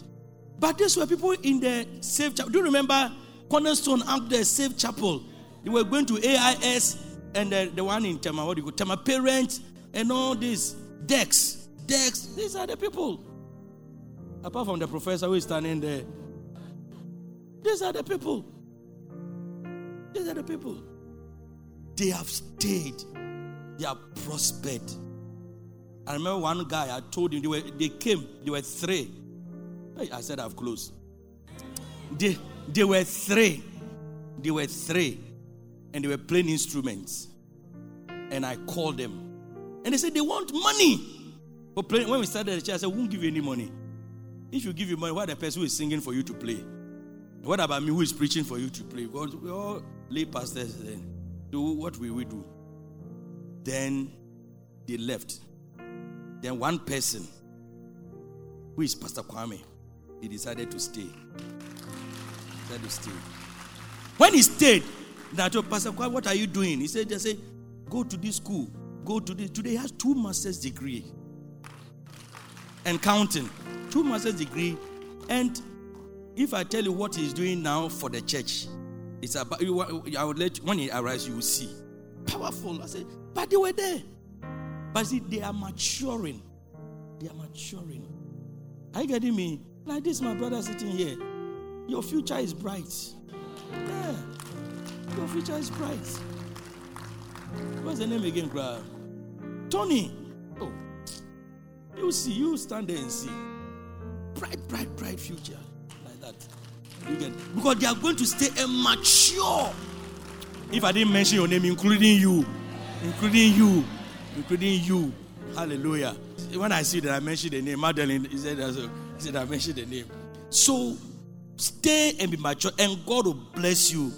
But these were people in the safe chapel. Do you remember Cornerstone out there, safe chapel? They were going to AIS and the, the one in Tema, what do you call Tema Parents and all these decks. Decks. These are the people. Apart from the professor who is standing there. These are the people. These are the people. They have stayed. They have prospered. I remember one guy, I told him they, were, they came, they were three. I said I've closed. They, they were three. They were three. And they were playing instruments. And I called them. And they said they want money. Playing. When we started the church, I said, we won't give you any money. If you give you money, why the person who is singing for you to play? What about me who is preaching for you to play? We all lay pastors then. Do what will we do? Then they left. Then one person, who is Pastor Kwame, he decided to stay. Decided to stay. When he stayed, that told Pastor Kwame, what are you doing? He said, "Just say, go to this school. Go to this. Today he has two master's degree. And counting. Two master's degree. And if I tell you what he's doing now for the church, it's about you. I would let you, when it arrives, you will see. Powerful. I said, but they were there. But see, they are maturing. They are maturing. Are you getting me? Like this, my brother sitting here. Your future is bright. Yeah. Your future is bright. What's the name again, Grab? Tony. Oh. You see, you stand there and see. Bright, bright, bright future. You get because they are going to stay and mature. If I didn't mention your name, including you, including you, including you. Hallelujah. When I see that I mentioned the name, Madeline, he said, he said I mentioned the name. So stay and be mature, and God will bless you.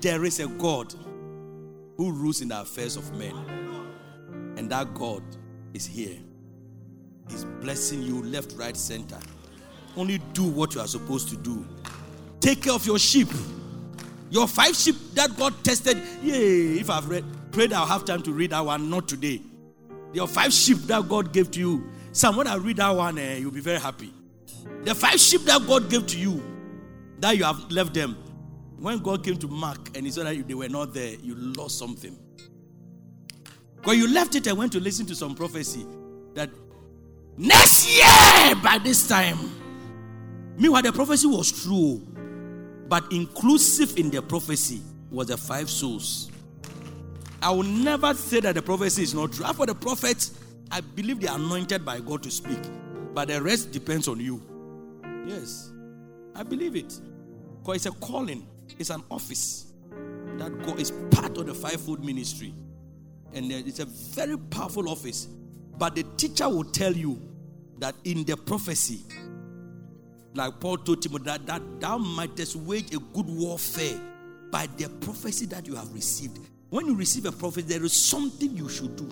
There is a God who rules in the affairs of men, and that God is here. He's blessing you left, right, center. Only do what you are supposed to do. Take care of your sheep. Your five sheep that God tested. Yay, if I've read, prayed I'll have time to read that one, not today. Your five sheep that God gave to you. Some when I read that one, eh, you'll be very happy. The five sheep that God gave to you, that you have left them. When God came to Mark and he saw that they were not there, you lost something. Because you left it and went to listen to some prophecy that next year by this time. Meanwhile, the prophecy was true, but inclusive in the prophecy was the five souls. I will never say that the prophecy is not true. For the prophets, I believe they are anointed by God to speak, but the rest depends on you. Yes, I believe it. Because it's a calling, it's an office that God is part of the fivefold ministry. And it's a very powerful office. But the teacher will tell you that in the prophecy, like Paul told Timothy, that, that thou mightest wage a good warfare by the prophecy that you have received. When you receive a prophecy, there is something you should do.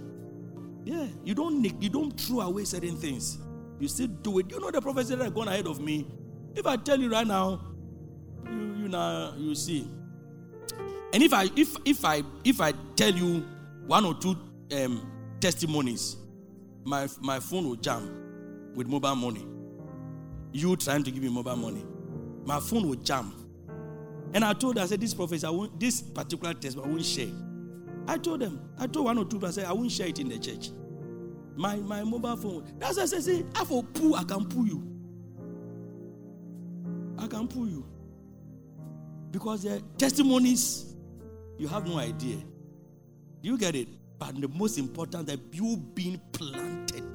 Yeah, you don't you don't throw away certain things. You still do it. You know the prophecy that have gone ahead of me. If I tell you right now, you you know you see. And if I if if I if I tell you one or two um, testimonies, my my phone will jam with mobile money. You trying to give me mobile money, my phone will jam. And I told her, I said, this prophecy, I won't, this particular test, I won't share. I told them, I told one or two, I said, I won't share it in the church. My my mobile phone. That's why I said, say, I for pull, I can pull you. I can pull you. Because the testimonies, you have no idea. Do you get it? But the most important that you being. Planted.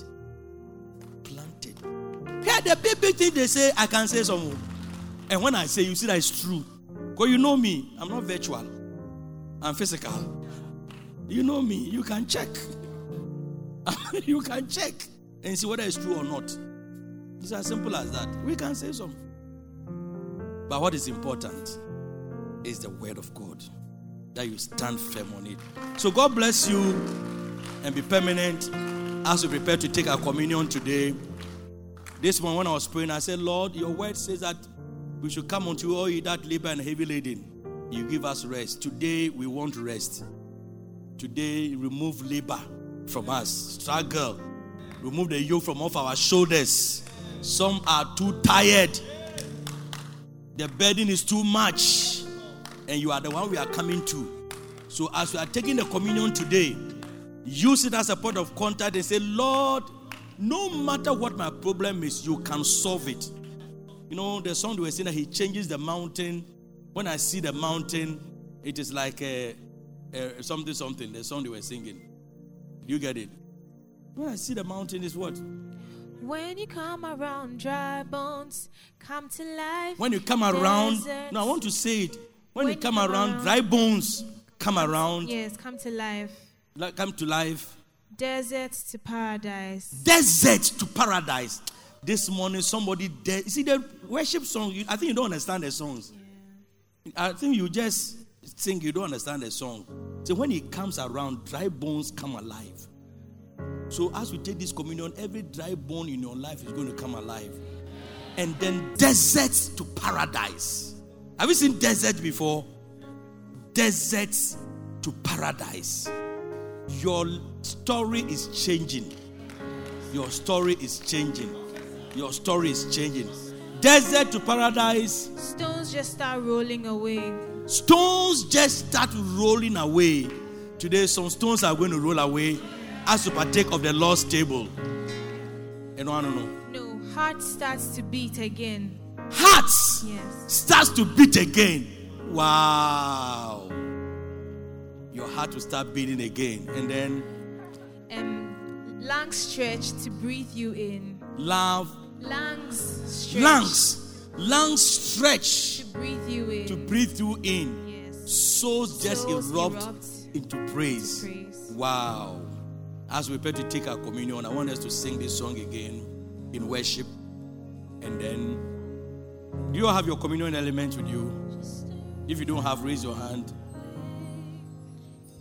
The big big thing they say, I can say some. And when I say, you see that it's true. Because you know me, I'm not virtual. I'm physical. You know me, you can check. you can check and see whether it's true or not. It's as simple as that. We can say some. But what is important is the word of God. That you stand firm on it. So God bless you and be permanent as we prepare to take our communion today. This morning when I was praying, I said, Lord, your word says that we should come unto you, all you that labor and heavy laden. You give us rest. Today we want rest. Today remove labor from us. Struggle. Remove the yoke from off our shoulders. Some are too tired. The burden is too much. And you are the one we are coming to. So as we are taking the communion today, use it as a point of contact and say, Lord, no matter what my problem is, you can solve it. You know, the song we were saying that He changes the mountain. When I see the mountain, it is like a, a something, something. The song they were singing. You get it? When I see the mountain, is what? When you come around, dry bones come to life. When you come around, Deserts. no, I want to say it. When, When you you come come around, around- dry bones come around, Yes, come to life. like, come to life. Deserts to paradise. Desert to paradise. This morning, somebody dead. You see the worship song. You, I think you don't understand the songs. I think you just think you don't understand the song. So when it comes around, dry bones come alive. So as we take this communion, every dry bone in your life is going to come alive. And then deserts to paradise. Have you seen desert before? Deserts to paradise. Your story is changing. Your story is changing. Your story is changing. Desert to paradise. Stones just start rolling away. Stones just start rolling away. Today, some stones are going to roll away as you partake of the Lord's table. And I don't know. No, heart starts to beat again. Hearts Yes. starts to beat again. Wow. Heart will start beating again. And then Um, lungs stretch to breathe you in. love, Lungs stretch lungs, lungs stretch to breathe you in. to breathe you in. Yes. Souls just Souls erupt erupt into praise. praise. Wow. As we prepare to take our communion, I want us to sing this song again in worship. And then, do you all have your communion element with you? If you don't have, raise your hand.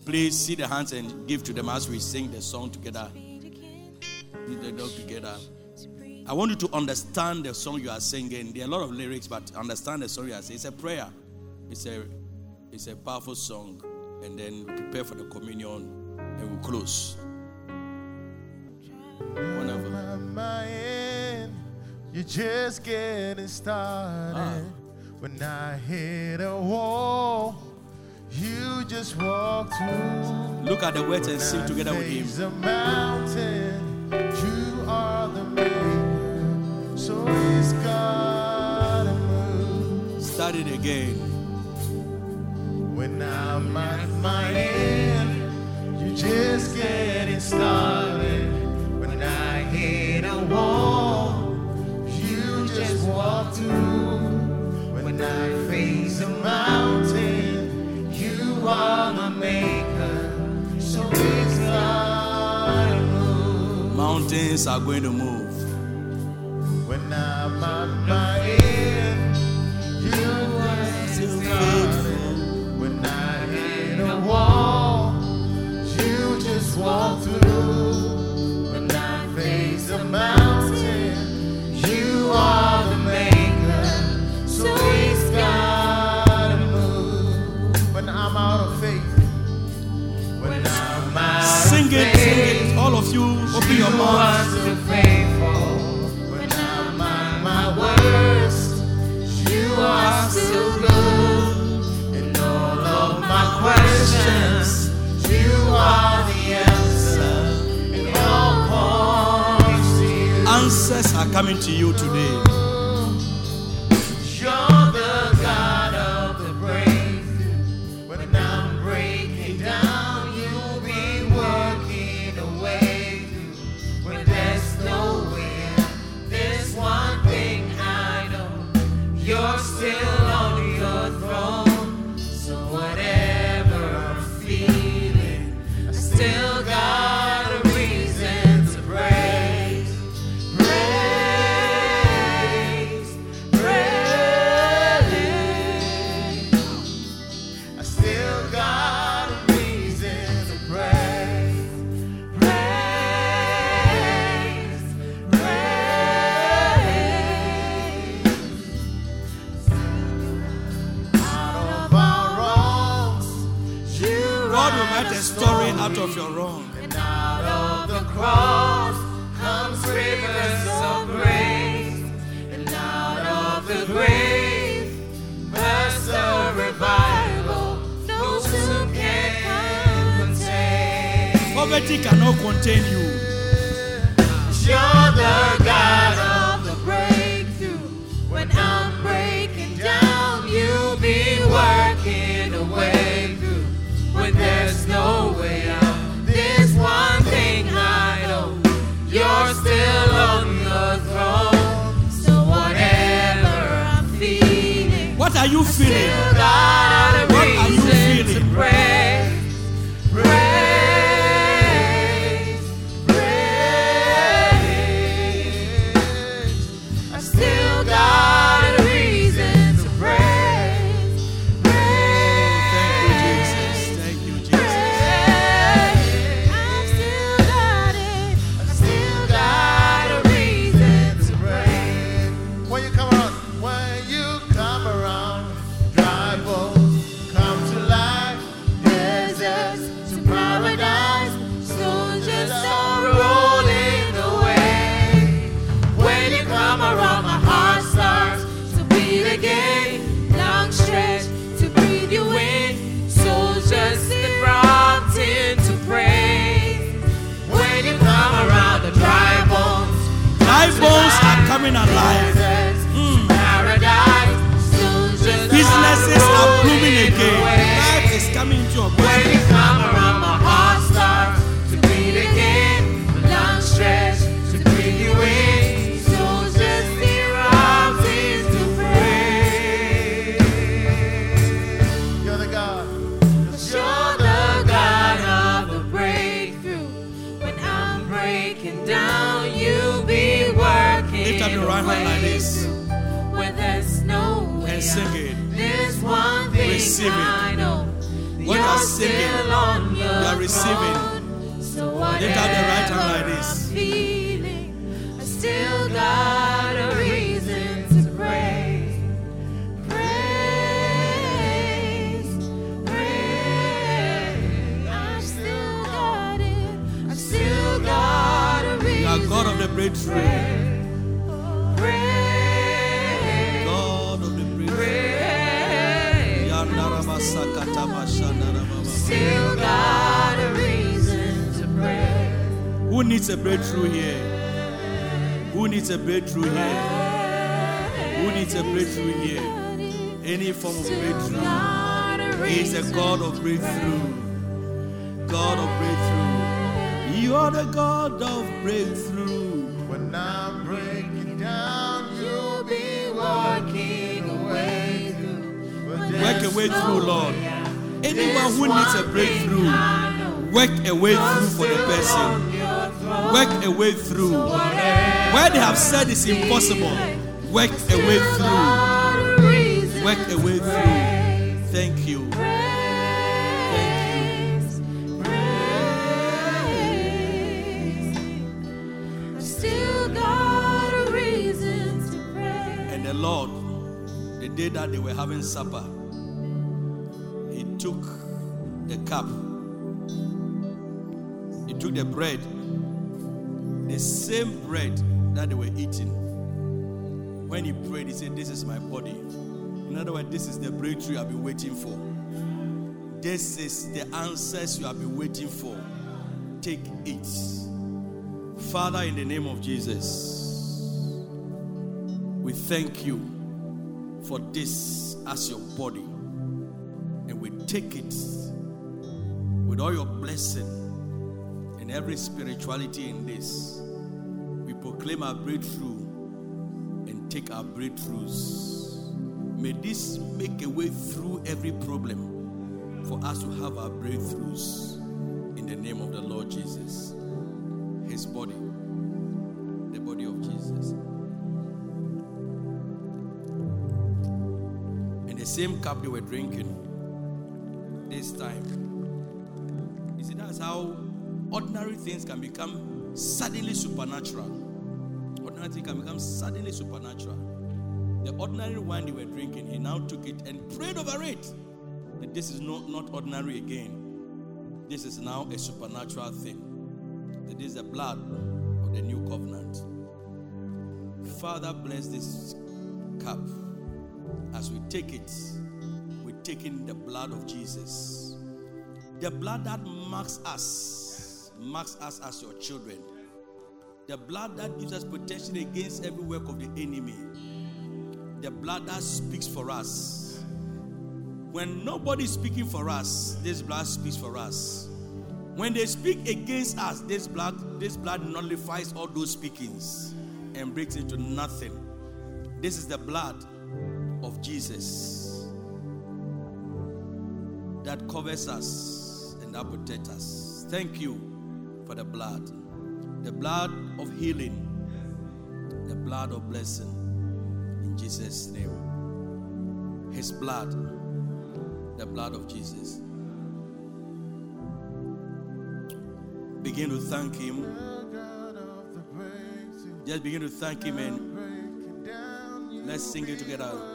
Please see the hands and give to them as we sing the song together. Lead the dog together. I want you to understand the song you are singing. There are a lot of lyrics, but understand the song you are singing. It's a prayer. It's a it's a powerful song. And then prepare for the communion and we'll close. Whenever. my mind, you're just getting started. Ah. When I hit a wall, you just walk through. Look at the words and sing together with him. a mountain, you are the maker, so it's gotta move. Start it again. When I'm at my end, you're just getting started. When I hit a wall, you just walk through. When I face a mountain, you are. Mountains are going to move. When I'm at my coming to you today. Poverty cannot contain you. You're the God of the breakthrough. When I'm breaking down, you'll be working a way through. When there's no way out, there's one thing I know. You're still on the throne. So whatever I'm feeling, What are you feeling? still got a What are you feeling? Work a way through for the person. Work a way through. Where they have said it's impossible, work a way through. Work a way through. Thank you. Lord, the day that they were having supper, He took the cup, took the bread, the same bread that they were eating. When He prayed, He said, This is my body. In other words, this is the breakthrough I've been waiting for. This is the answers you have been waiting for. Take it. Father, in the name of Jesus, we thank you for this as your body. And we take it with all your blessing every spirituality in this. We proclaim our breakthrough and take our breakthroughs. May this make a way through every problem for us to have our breakthroughs in the name of the Lord Jesus. His body, the body of Jesus. And the same cup they were drinking this time. You see, that's how ordinary things can become suddenly supernatural. Ordinary things can become suddenly supernatural. The ordinary wine they were drinking, he now took it and prayed over it. That this is not, not ordinary again. This is now a supernatural thing. It is the blood of the new covenant. Father, bless this cup. As we take it, we take in the blood of Jesus. The blood that marks us, marks us as your children. The blood that gives us protection against every work of the enemy. The blood that speaks for us. When nobody is speaking for us, this blood speaks for us. When they speak against us, this blood, this blood nullifies all those speakings and breaks into nothing. This is the blood of Jesus that covers us and that protects us. Thank you for the blood. The blood of healing, the blood of blessing. In Jesus' name. His blood, the blood of Jesus. Begin to thank Him. Just begin to thank Him and let's sing it together.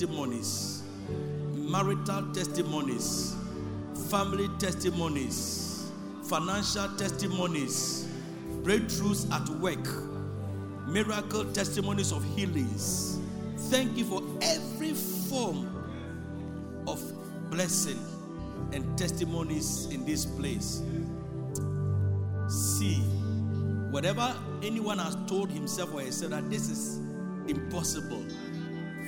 Testimonies, marital testimonies, family testimonies, financial testimonies, breakthroughs at work, miracle testimonies of healings. Thank you for every form of blessing and testimonies in this place. See, whatever anyone has told himself or herself that this is impossible,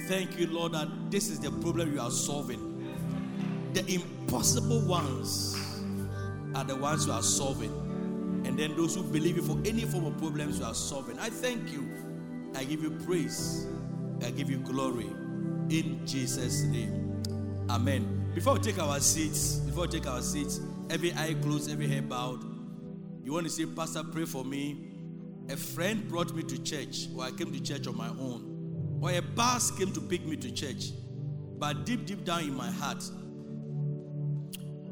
thank you, Lord, that this is the problem you are solving. The impossible ones are the ones you are solving. And then those who believe you for any form of problems you are solving. I thank you. I give you praise. I give you glory. In Jesus' name. Amen. Before we take our seats, before we take our seats, every eye closed, every head bowed. You want to say, Pastor, pray for me. A friend brought me to church, or I came to church on my own, or a bus came to pick me to church. But deep, deep down in my heart,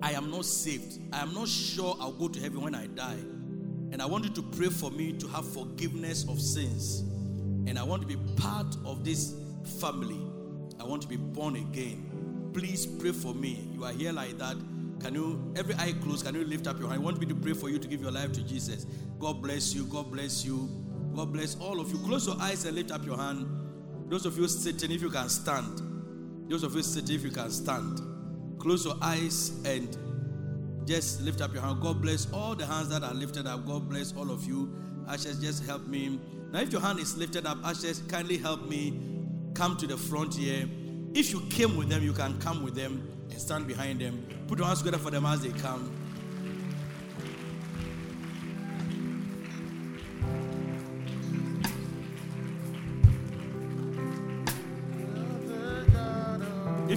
I am not saved. I am not sure I'll go to heaven when I die. And I want you to pray for me to have forgiveness of sins. And I want to be part of this family. I want to be born again. Please pray for me. You are here like that. Can you, every eye closed, can you lift up your hand? I want me to pray for you to give your life to Jesus. God bless you. God bless you. God bless all of you. Close your eyes and lift up your hand. Those of you sitting, if you can stand. Those of you sitting, if you can stand. Close your eyes and just lift up your hand. God bless all the hands that are lifted up. God bless all of you. Ashes, just help me. Now, if your hand is lifted up, Ashes, kindly help me come to the front here. If you came with them, you can come with them and stand behind them. Put your hands together for them as they come.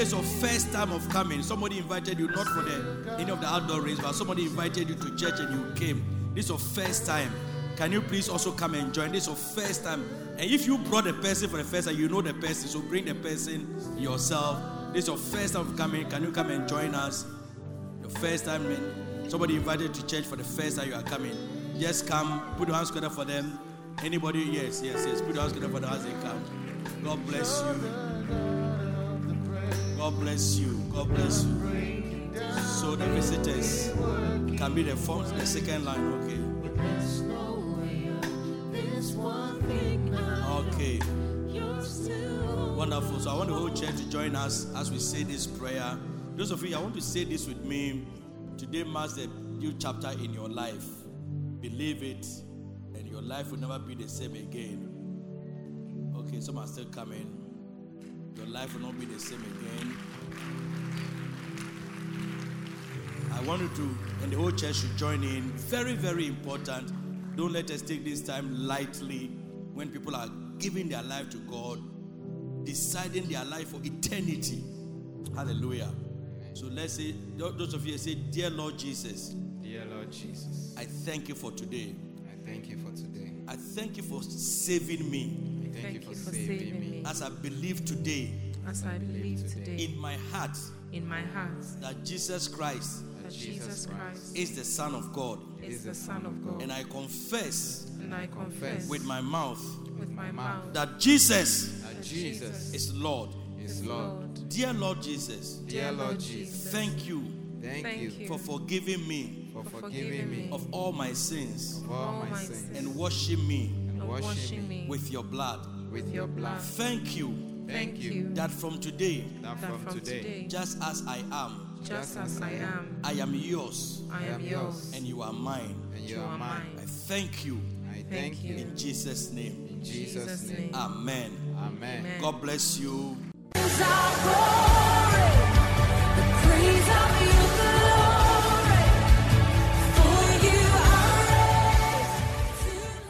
is your first time of coming, somebody invited you not for the any of the outdoor race, but somebody invited you to church and you came. This is your first time. Can you please also come and join? This is your first time. And if you brought a person for the first time, you know the person, so bring the person yourself. This is your first time of coming. Can you come and join us? Your first time, man. Somebody invited to church for the first time you are coming. Just come, put your hands together for them. Anybody? Yes, yes, yes. Put your hands together for them as they come. God bless you. God bless you. God bless you. So the visitors can be the first, the second line. Okay. Okay. Wonderful. So I want the whole church to join us as we say this prayer. Those of you, I want to say this with me. Today marks a new chapter in your life. Believe it, and your life will never be the same again. Okay, some are still coming. Your life will not be the same again. I want you to, and the whole church should join in. Very, very important. Don't let us take this time lightly when people are giving their life to God, deciding their life for eternity. Hallelujah. So let's say, those of you say, Dear Lord Jesus, Dear Lord Jesus, I thank you for today. I thank you for today. I thank you for saving me I thank, you for, saving, me. as I believe today. As I believe today. in my heart. In my heart. That Jesus Christ that Jesus Christ is the Son of God. is the Son of God. And I confess And I confess with my mouth. With my mouth. that Jesus That Jesus is Lord. is Lord. Dear Lord Jesus, Dear Lord Jesus, thank you. Thank, Thank you. you. For forgiving me. For for forgiving me. of all my sins. Of all my sins. and washing me. and and washing washing me me with your blood. with your blood. Thank you Thank you that from today, that that from today, just as I am, just as I am, I am yours I am yours, and you are mine. and you you are are mine. I thank you I Thank thank you in Jesus' name. in Jesus' name. Amen. Amen. Amen. God bless you.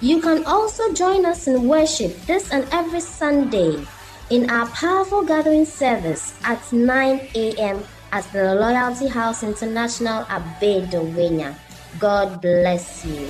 You can also join us in worship this and every Sunday in our powerful gathering service at 9 a.m. at the Loyalty House International at Bedouina. God bless you.